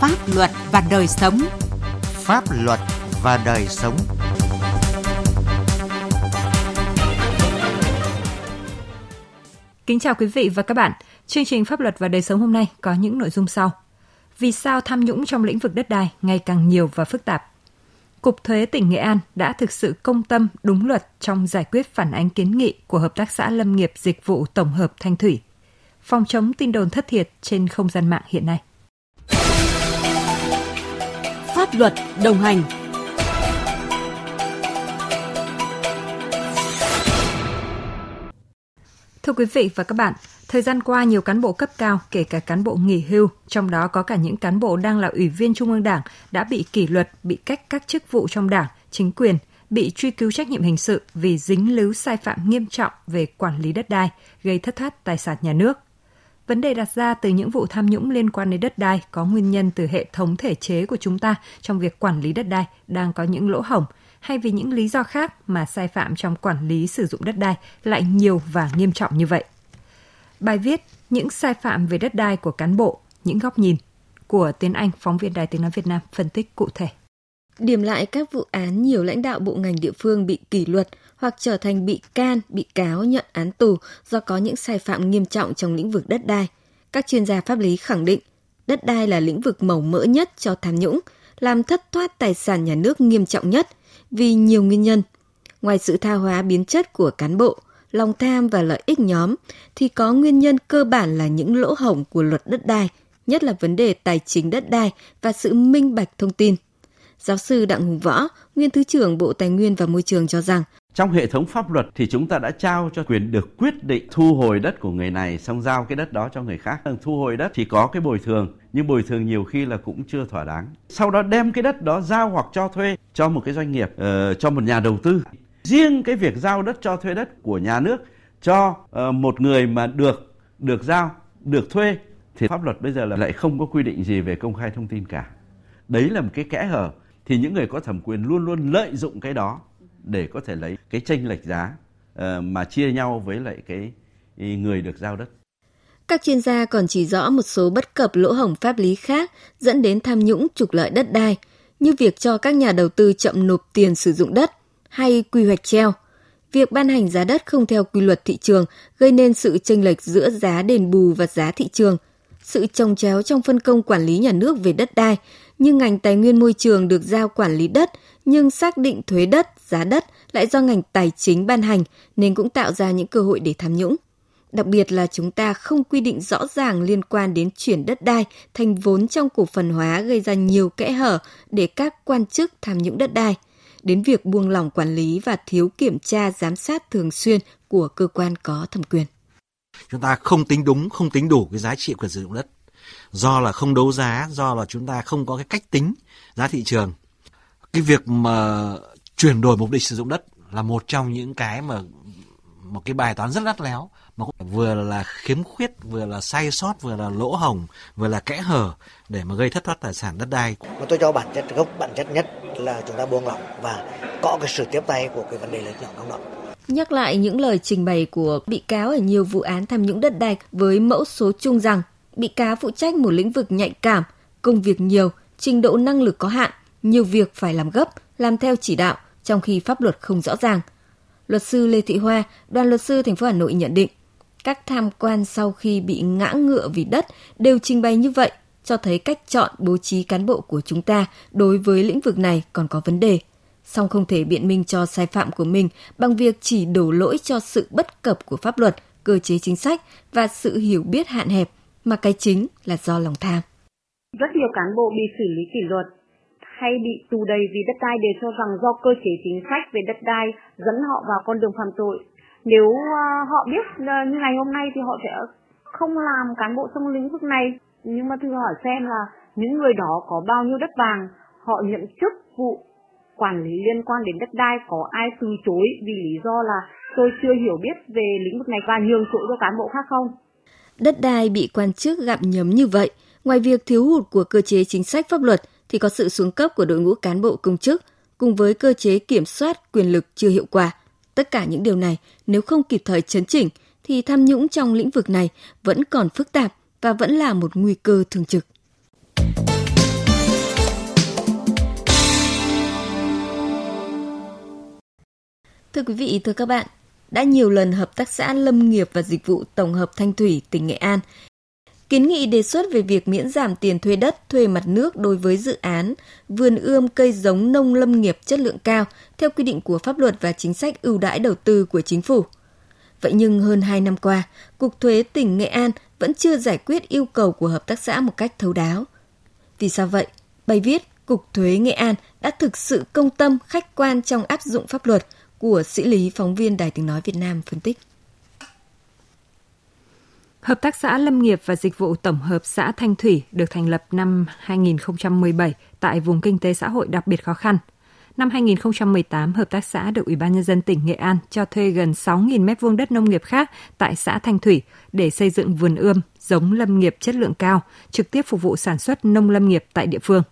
Pháp luật và đời sống. Pháp luật và đời sống. Kính chào quý vị và các bạn. Chương trình Pháp luật và đời sống hôm nay có những nội dung sau. Vì sao tham nhũng trong lĩnh vực đất đai ngày càng nhiều và phức tạp? Cục Thuế tỉnh Nghệ An đã thực sự công tâm đúng luật trong giải quyết phản ánh kiến nghị của Hợp tác xã Lâm nghiệp Dịch vụ Tổng hợp Thanh Thủy. Phòng chống tin đồn thất thiệt trên không gian mạng hiện nay. Pháp luật đồng hành Thưa quý vị và các bạn, thời gian qua nhiều cán bộ cấp cao, kể cả cán bộ nghỉ hưu, trong đó có cả những cán bộ đang là ủy viên Trung ương Đảng, đã bị kỷ luật, bị cách các chức vụ trong Đảng, chính quyền, bị truy cứu trách nhiệm hình sự vì dính líu sai phạm nghiêm trọng về quản lý đất đai, gây thất thoát tài sản nhà nước. Vấn đề đặt ra từ những vụ tham nhũng liên quan đến đất đai có nguyên nhân từ hệ thống thể chế của chúng ta trong việc quản lý đất đai đang có những lỗ hổng hay vì những lý do khác mà sai phạm trong quản lý sử dụng đất đai lại nhiều và nghiêm trọng như vậy. Bài viết Những sai phạm về đất đai của cán bộ, những góc nhìn của Tiến Anh, phóng viên Đài Tiếng Nói Việt Nam phân tích cụ thể. Điểm lại các vụ án nhiều lãnh đạo bộ ngành địa phương bị kỷ luật hoặc trở thành bị can, bị cáo nhận án tù do có những sai phạm nghiêm trọng trong lĩnh vực đất đai. Các chuyên gia pháp lý khẳng định, đất đai là lĩnh vực màu mỡ nhất cho tham nhũng, làm thất thoát tài sản nhà nước nghiêm trọng nhất vì nhiều nguyên nhân. Ngoài sự tha hóa biến chất của cán bộ, lòng tham và lợi ích nhóm thì có nguyên nhân cơ bản là những lỗ hổng của luật đất đai, nhất là vấn đề tài chính đất đai và sự minh bạch thông tin. Giáo sư Đặng Hùng Võ, nguyên thứ trưởng Bộ Tài nguyên và Môi trường cho rằng trong hệ thống pháp luật thì chúng ta đã trao cho quyền được quyết định thu hồi đất của người này xong giao cái đất đó cho người khác. Ờ, thu hồi đất thì có cái bồi thường nhưng bồi thường nhiều khi là cũng chưa thỏa đáng. Sau đó đem cái đất đó giao hoặc cho thuê cho một cái doanh nghiệp, uh, cho một nhà đầu tư. Riêng cái việc giao đất cho thuê đất của nhà nước cho uh, một người mà được được giao, được thuê thì pháp luật bây giờ là lại không có quy định gì về công khai thông tin cả. Đấy là một cái kẽ hở thì những người có thẩm quyền luôn luôn lợi dụng cái đó để có thể lấy cái tranh lệch giá uh, mà chia nhau với lại cái người được giao đất. Các chuyên gia còn chỉ rõ một số bất cập lỗ hổng pháp lý khác dẫn đến tham nhũng trục lợi đất đai, như việc cho các nhà đầu tư chậm nộp tiền sử dụng đất hay quy hoạch treo. Việc ban hành giá đất không theo quy luật thị trường gây nên sự chênh lệch giữa giá đền bù và giá thị trường, sự trồng chéo trong phân công quản lý nhà nước về đất đai, như ngành tài nguyên môi trường được giao quản lý đất nhưng xác định thuế đất, giá đất lại do ngành tài chính ban hành nên cũng tạo ra những cơ hội để tham nhũng. Đặc biệt là chúng ta không quy định rõ ràng liên quan đến chuyển đất đai thành vốn trong cổ phần hóa gây ra nhiều kẽ hở để các quan chức tham nhũng đất đai, đến việc buông lỏng quản lý và thiếu kiểm tra giám sát thường xuyên của cơ quan có thẩm quyền. Chúng ta không tính đúng, không tính đủ cái giá trị quyền sử dụng đất. Do là không đấu giá, do là chúng ta không có cái cách tính giá thị trường. Cái việc mà chuyển đổi mục đích sử dụng đất là một trong những cái mà một cái bài toán rất lắt léo mà vừa là khiếm khuyết vừa là sai sót vừa là lỗ hồng vừa là kẽ hở để mà gây thất thoát tài sản đất đai. Mà tôi cho bản chất gốc bản chất nhất là chúng ta buông lỏng và có cái sự tiếp tay của cái vấn đề lợi nhuận trong đó. Nhắc lại những lời trình bày của bị cáo ở nhiều vụ án tham nhũng đất đai với mẫu số chung rằng bị cáo phụ trách một lĩnh vực nhạy cảm, công việc nhiều, trình độ năng lực có hạn, nhiều việc phải làm gấp, làm theo chỉ đạo, trong khi pháp luật không rõ ràng. Luật sư Lê Thị Hoa, đoàn luật sư thành phố Hà Nội nhận định, các tham quan sau khi bị ngã ngựa vì đất đều trình bày như vậy, cho thấy cách chọn bố trí cán bộ của chúng ta đối với lĩnh vực này còn có vấn đề. Song không thể biện minh cho sai phạm của mình bằng việc chỉ đổ lỗi cho sự bất cập của pháp luật, cơ chế chính sách và sự hiểu biết hạn hẹp, mà cái chính là do lòng tham. Rất nhiều cán bộ bị xử lý kỷ luật hay bị tù đầy vì đất đai đều cho rằng do cơ chế chính sách về đất đai dẫn họ vào con đường phạm tội. Nếu à, họ biết à, như ngày hôm nay thì họ sẽ không làm cán bộ trong lĩnh vực này. Nhưng mà thử hỏi xem là những người đó có bao nhiêu đất vàng, họ nhận chức vụ quản lý liên quan đến đất đai có ai từ chối vì lý do là tôi chưa hiểu biết về lĩnh vực này và nhường chỗ cho cán bộ khác không? đất đai bị quan chức gặm nhấm như vậy, ngoài việc thiếu hụt của cơ chế chính sách pháp luật thì có sự xuống cấp của đội ngũ cán bộ công chức cùng với cơ chế kiểm soát quyền lực chưa hiệu quả. Tất cả những điều này nếu không kịp thời chấn chỉnh thì tham nhũng trong lĩnh vực này vẫn còn phức tạp và vẫn là một nguy cơ thường trực. Thưa quý vị, thưa các bạn, đã nhiều lần Hợp tác xã Lâm nghiệp và Dịch vụ Tổng hợp Thanh Thủy, tỉnh Nghệ An kiến nghị đề xuất về việc miễn giảm tiền thuê đất, thuê mặt nước đối với dự án vườn ươm cây giống nông lâm nghiệp chất lượng cao theo quy định của pháp luật và chính sách ưu đãi đầu tư của chính phủ. Vậy nhưng hơn 2 năm qua, Cục Thuế tỉnh Nghệ An vẫn chưa giải quyết yêu cầu của hợp tác xã một cách thấu đáo. Vì sao vậy? Bài viết Cục Thuế Nghệ An đã thực sự công tâm, khách quan trong áp dụng pháp luật của sĩ lý phóng viên Đài tiếng nói Việt Nam phân tích. Hợp tác xã Lâm nghiệp và Dịch vụ Tổng hợp xã Thanh Thủy được thành lập năm 2017 tại vùng kinh tế xã hội đặc biệt khó khăn. Năm 2018, hợp tác xã được Ủy ban nhân dân tỉnh Nghệ An cho thuê gần 6.000 m2 đất nông nghiệp khác tại xã Thanh Thủy để xây dựng vườn ươm, giống lâm nghiệp chất lượng cao, trực tiếp phục vụ sản xuất nông lâm nghiệp tại địa phương.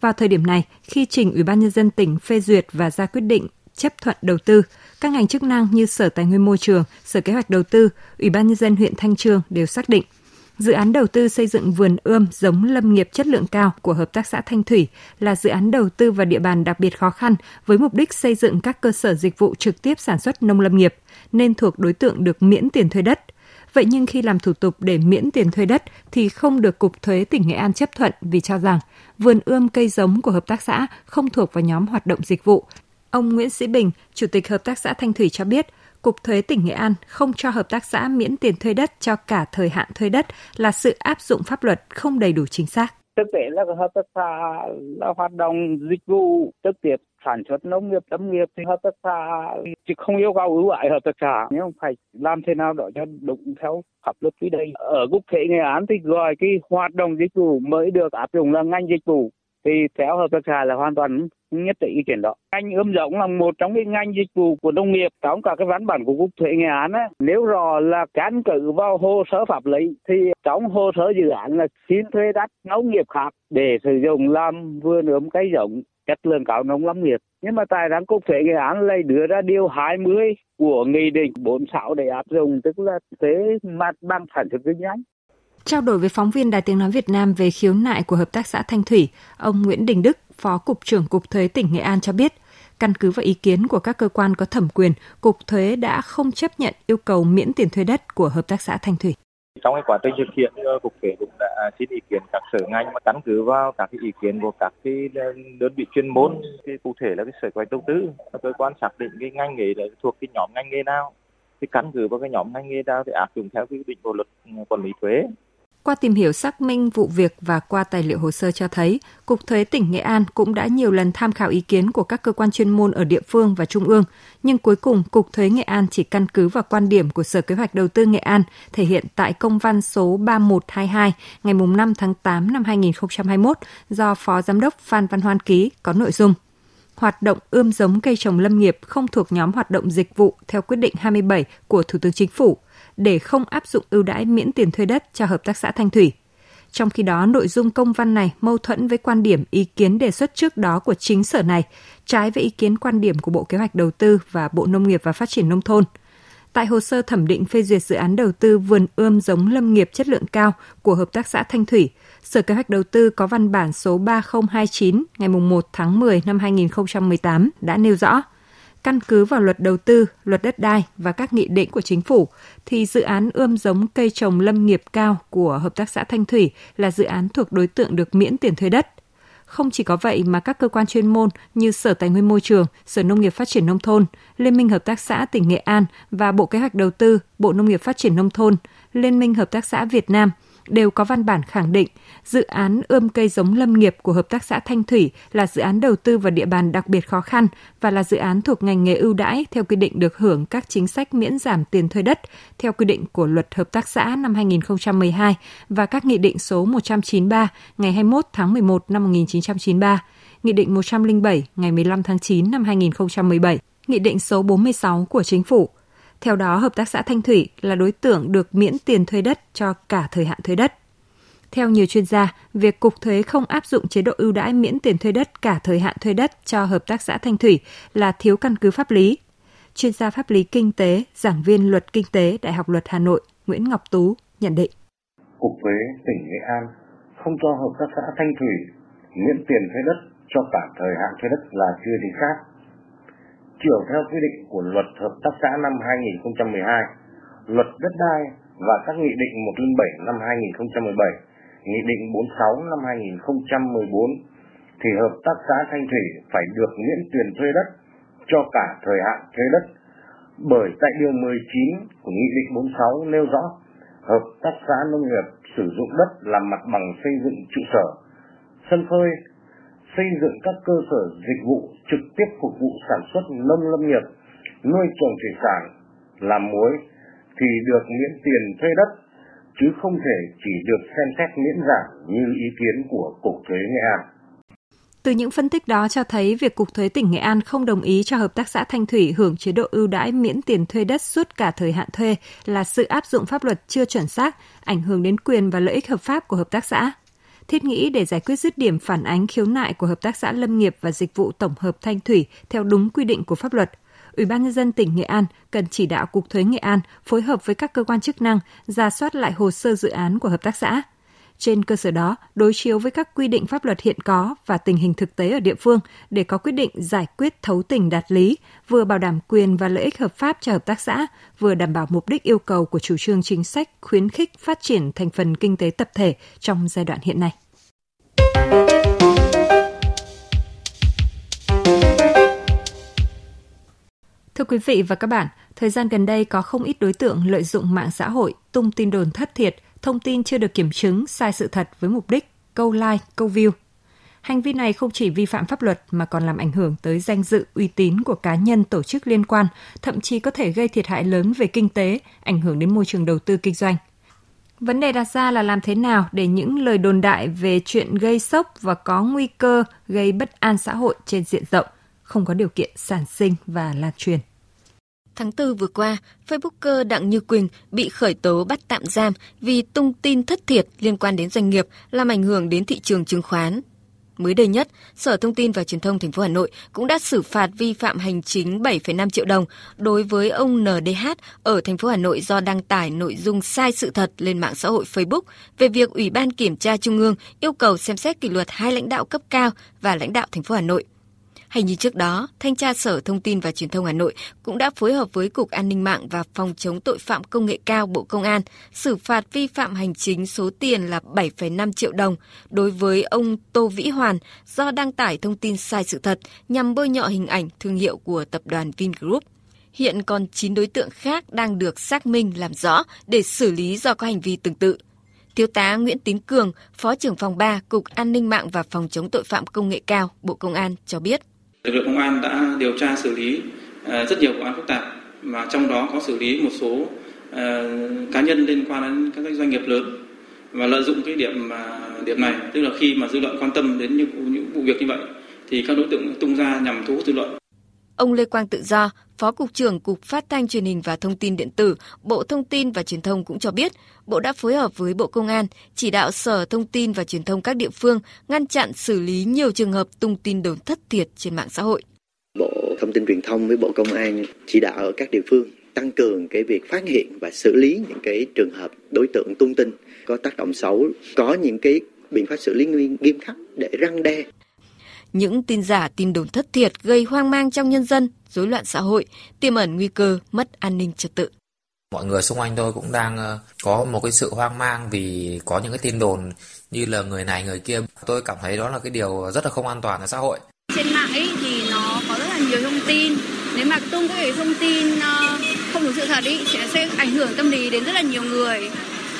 Vào thời điểm này, khi trình Ủy ban nhân dân tỉnh phê duyệt và ra quyết định chấp thuận đầu tư, các ngành chức năng như Sở Tài nguyên Môi trường, Sở Kế hoạch Đầu tư, Ủy ban nhân dân huyện Thanh Trương đều xác định Dự án đầu tư xây dựng vườn ươm giống lâm nghiệp chất lượng cao của Hợp tác xã Thanh Thủy là dự án đầu tư vào địa bàn đặc biệt khó khăn với mục đích xây dựng các cơ sở dịch vụ trực tiếp sản xuất nông lâm nghiệp, nên thuộc đối tượng được miễn tiền thuê đất. Vậy nhưng khi làm thủ tục để miễn tiền thuê đất thì không được Cục Thuế tỉnh Nghệ An chấp thuận vì cho rằng vườn ươm cây giống của hợp tác xã không thuộc vào nhóm hoạt động dịch vụ Ông Nguyễn Sĩ Bình, Chủ tịch Hợp tác xã Thanh Thủy cho biết, Cục Thuế tỉnh Nghệ An không cho hợp tác xã miễn tiền thuê đất cho cả thời hạn thuê đất là sự áp dụng pháp luật không đầy đủ chính xác. Thực tế là hợp tác xã là hoạt động dịch vụ trực tiếp sản xuất nông nghiệp lâm nghiệp thì hợp tác xã chỉ không yêu cầu ưu ái hợp tác xã. Nhưng phải làm thế nào đó cho đúng theo pháp luật quy định. Ở cục thuế nghệ án thì gọi cái hoạt động dịch vụ mới được áp dụng là ngành dịch vụ thì theo hợp tác xã là hoàn toàn nhất trí ý kiến đó. Ngành ươm giống là một trong những ngành dịch vụ của nông nghiệp trong cả cái văn bản của cục thuế nghệ án á, nếu rõ là căn cứ vào hồ sơ pháp lý thì trong hồ sơ dự án là xin thuê đất nông nghiệp khác để sử dụng làm vườn ươm cây giống chất lượng cao nông lâm nghiệp. Nhưng mà tại rằng cục thuế nghệ án lại đưa ra điều 20 của nghị định 46 để áp dụng tức là thuế mặt bằng sản xuất kinh doanh. Trao đổi với phóng viên Đài Tiếng Nói Việt Nam về khiếu nại của Hợp tác xã Thanh Thủy, ông Nguyễn Đình Đức, Phó Cục trưởng Cục Thuế tỉnh Nghệ An cho biết, căn cứ vào ý kiến của các cơ quan có thẩm quyền, Cục Thuế đã không chấp nhận yêu cầu miễn tiền thuê đất của Hợp tác xã Thanh Thủy. Trong cái quá trình thực hiện, ờ, Cục Thuế cũng đã xin ý kiến các sở ngành mà căn cứ vào các cái ý kiến của các cái ờ, đơn vị chuyên môn, thì cụ thể là cái sở kế hoạch đầu tư, cơ quan xác định cái ngành nghề là thuộc cái nhóm ngành nghề nào thì căn cứ vào cái nhóm ngành nghề nào thì áp dụng theo quy định của luật ừ, quản lý thuế qua tìm hiểu xác minh vụ việc và qua tài liệu hồ sơ cho thấy, Cục Thuế tỉnh Nghệ An cũng đã nhiều lần tham khảo ý kiến của các cơ quan chuyên môn ở địa phương và trung ương, nhưng cuối cùng Cục Thuế Nghệ An chỉ căn cứ vào quan điểm của Sở Kế hoạch Đầu tư Nghệ An thể hiện tại công văn số 3122 ngày 5 tháng 8 năm 2021 do Phó Giám đốc Phan Văn Hoan ký có nội dung. Hoạt động ươm giống cây trồng lâm nghiệp không thuộc nhóm hoạt động dịch vụ theo quyết định 27 của Thủ tướng Chính phủ – để không áp dụng ưu đãi miễn tiền thuê đất cho hợp tác xã Thanh Thủy. Trong khi đó, nội dung công văn này mâu thuẫn với quan điểm ý kiến đề xuất trước đó của chính sở này, trái với ý kiến quan điểm của Bộ Kế hoạch Đầu tư và Bộ Nông nghiệp và Phát triển Nông thôn. Tại hồ sơ thẩm định phê duyệt dự án đầu tư vườn ươm giống lâm nghiệp chất lượng cao của Hợp tác xã Thanh Thủy, Sở Kế hoạch Đầu tư có văn bản số 3029 ngày 1 tháng 10 năm 2018 đã nêu rõ căn cứ vào luật đầu tư, luật đất đai và các nghị định của chính phủ, thì dự án ươm giống cây trồng lâm nghiệp cao của Hợp tác xã Thanh Thủy là dự án thuộc đối tượng được miễn tiền thuê đất. Không chỉ có vậy mà các cơ quan chuyên môn như Sở Tài nguyên Môi trường, Sở Nông nghiệp Phát triển Nông thôn, Liên minh Hợp tác xã tỉnh Nghệ An và Bộ Kế hoạch Đầu tư, Bộ Nông nghiệp Phát triển Nông thôn, Liên minh Hợp tác xã Việt Nam – đều có văn bản khẳng định dự án ươm cây giống lâm nghiệp của Hợp tác xã Thanh Thủy là dự án đầu tư vào địa bàn đặc biệt khó khăn và là dự án thuộc ngành nghề ưu đãi theo quy định được hưởng các chính sách miễn giảm tiền thuê đất theo quy định của Luật Hợp tác xã năm 2012 và các nghị định số 193 ngày 21 tháng 11 năm 1993, Nghị định 107 ngày 15 tháng 9 năm 2017, Nghị định số 46 của Chính phủ – theo đó, Hợp tác xã Thanh Thủy là đối tượng được miễn tiền thuê đất cho cả thời hạn thuê đất. Theo nhiều chuyên gia, việc Cục Thuế không áp dụng chế độ ưu đãi miễn tiền thuê đất cả thời hạn thuê đất cho Hợp tác xã Thanh Thủy là thiếu căn cứ pháp lý. Chuyên gia pháp lý kinh tế, giảng viên luật kinh tế Đại học Luật Hà Nội Nguyễn Ngọc Tú nhận định. Cục Thuế tỉnh Nghệ An không cho Hợp tác xã Thanh Thủy miễn tiền thuê đất cho cả thời hạn thuê đất là chưa chính xác chiều theo quy định của luật hợp tác xã năm 2012, luật đất đai và các nghị định 107 năm 2017, nghị định 46 năm 2014 thì hợp tác xã Thanh Thủy phải được miễn tiền thuê đất cho cả thời hạn thuê đất. Bởi tại điều 19 của Nghị định 46 nêu rõ, hợp tác xã nông nghiệp sử dụng đất làm mặt bằng xây dựng trụ sở, sân phơi, xây dựng các cơ sở dịch vụ trực tiếp phục vụ sản xuất nông lâm nghiệp, nuôi trồng thủy sản, làm muối thì được miễn tiền thuê đất chứ không thể chỉ được xem xét miễn giảm như ý kiến của Cục Thuế Nghệ An. Từ những phân tích đó cho thấy việc Cục Thuế tỉnh Nghệ An không đồng ý cho Hợp tác xã Thanh Thủy hưởng chế độ ưu đãi miễn tiền thuê đất suốt cả thời hạn thuê là sự áp dụng pháp luật chưa chuẩn xác, ảnh hưởng đến quyền và lợi ích hợp pháp của hợp tác xã. Thiết nghĩ để giải quyết dứt điểm phản ánh khiếu nại của Hợp tác xã Lâm nghiệp và Dịch vụ Tổng hợp Thanh Thủy theo đúng quy định của pháp luật, Ủy ban nhân dân tỉnh Nghệ An cần chỉ đạo Cục Thuế Nghệ An phối hợp với các cơ quan chức năng ra soát lại hồ sơ dự án của hợp tác xã. Trên cơ sở đó, đối chiếu với các quy định pháp luật hiện có và tình hình thực tế ở địa phương để có quyết định giải quyết thấu tình đạt lý, vừa bảo đảm quyền và lợi ích hợp pháp cho hợp tác xã, vừa đảm bảo mục đích yêu cầu của chủ trương chính sách khuyến khích phát triển thành phần kinh tế tập thể trong giai đoạn hiện nay. Thưa quý vị và các bạn, thời gian gần đây có không ít đối tượng lợi dụng mạng xã hội tung tin đồn thất thiệt, thông tin chưa được kiểm chứng, sai sự thật với mục đích câu like, câu view. Hành vi này không chỉ vi phạm pháp luật mà còn làm ảnh hưởng tới danh dự, uy tín của cá nhân, tổ chức liên quan, thậm chí có thể gây thiệt hại lớn về kinh tế, ảnh hưởng đến môi trường đầu tư kinh doanh. Vấn đề đặt ra là làm thế nào để những lời đồn đại về chuyện gây sốc và có nguy cơ gây bất an xã hội trên diện rộng không có điều kiện sản sinh và lan truyền. Tháng 4 vừa qua, Facebooker Đặng Như Quỳnh bị khởi tố bắt tạm giam vì tung tin thất thiệt liên quan đến doanh nghiệp làm ảnh hưởng đến thị trường chứng khoán. Mới đây nhất, Sở Thông tin và Truyền thông thành phố Hà Nội cũng đã xử phạt vi phạm hành chính 7,5 triệu đồng đối với ông NDH ở thành phố Hà Nội do đăng tải nội dung sai sự thật lên mạng xã hội Facebook về việc Ủy ban Kiểm tra Trung ương yêu cầu xem xét kỷ luật hai lãnh đạo cấp cao và lãnh đạo thành phố Hà Nội. Hay như trước đó, Thanh tra Sở Thông tin và Truyền thông Hà Nội cũng đã phối hợp với Cục An ninh mạng và Phòng chống tội phạm công nghệ cao Bộ Công an xử phạt vi phạm hành chính số tiền là 7,5 triệu đồng đối với ông Tô Vĩ Hoàn do đăng tải thông tin sai sự thật nhằm bôi nhọ hình ảnh thương hiệu của tập đoàn Vingroup. Hiện còn 9 đối tượng khác đang được xác minh làm rõ để xử lý do có hành vi tương tự. Thiếu tá Nguyễn Tín Cường, Phó trưởng phòng 3, Cục An ninh mạng và Phòng chống tội phạm công nghệ cao, Bộ Công an cho biết. Lực lượng công an đã điều tra xử lý ờ, rất nhiều vụ án phức tạp mà trong đó có xử lý một số ờ, cá nhân liên quan đến các doanh nghiệp lớn và lợi dụng cái điểm điểm này tức là khi mà dư luận quan tâm đến những, những vụ việc như vậy thì các đối tượng tung ra nhằm thu hút dư luận. Ông Lê Quang Tự Do, Phó Cục trưởng Cục Phát thanh Truyền hình và Thông tin Điện tử, Bộ Thông tin và Truyền thông cũng cho biết, Bộ đã phối hợp với Bộ Công an, chỉ đạo Sở Thông tin và Truyền thông các địa phương ngăn chặn xử lý nhiều trường hợp tung tin đồn thất thiệt trên mạng xã hội. Bộ Thông tin Truyền thông với Bộ Công an chỉ đạo ở các địa phương tăng cường cái việc phát hiện và xử lý những cái trường hợp đối tượng tung tin có tác động xấu, có những cái biện pháp xử lý nghiêm khắc để răng đe những tin giả, tin đồn thất thiệt gây hoang mang trong nhân dân, rối loạn xã hội, tiềm ẩn nguy cơ mất an ninh trật tự. Mọi người xung quanh tôi cũng đang ờ, có một cái sự hoang mang vì có những cái tin đồn như là người này người kia. Tôi cảm thấy đó là cái điều rất là không an toàn ở xã hội. Trên mạng ấy thì nó có rất là nhiều thông tin. Nếu mà tung các cái thông tin ờ, không đúng sự thật ý sẽ ảnh hưởng tâm lý đến rất là nhiều người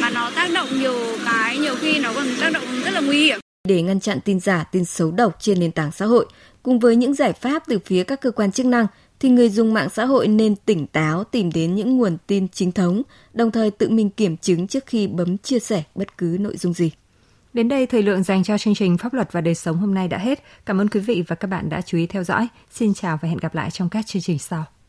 mà nó tác động nhiều cái nhiều khi nó còn tác động rất là nguy hiểm để ngăn chặn tin giả, tin xấu độc trên nền tảng xã hội. Cùng với những giải pháp từ phía các cơ quan chức năng, thì người dùng mạng xã hội nên tỉnh táo tìm đến những nguồn tin chính thống, đồng thời tự mình kiểm chứng trước khi bấm chia sẻ bất cứ nội dung gì. Đến đây, thời lượng dành cho chương trình Pháp luật và đời sống hôm nay đã hết. Cảm ơn quý vị và các bạn đã chú ý theo dõi. Xin chào và hẹn gặp lại trong các chương trình sau.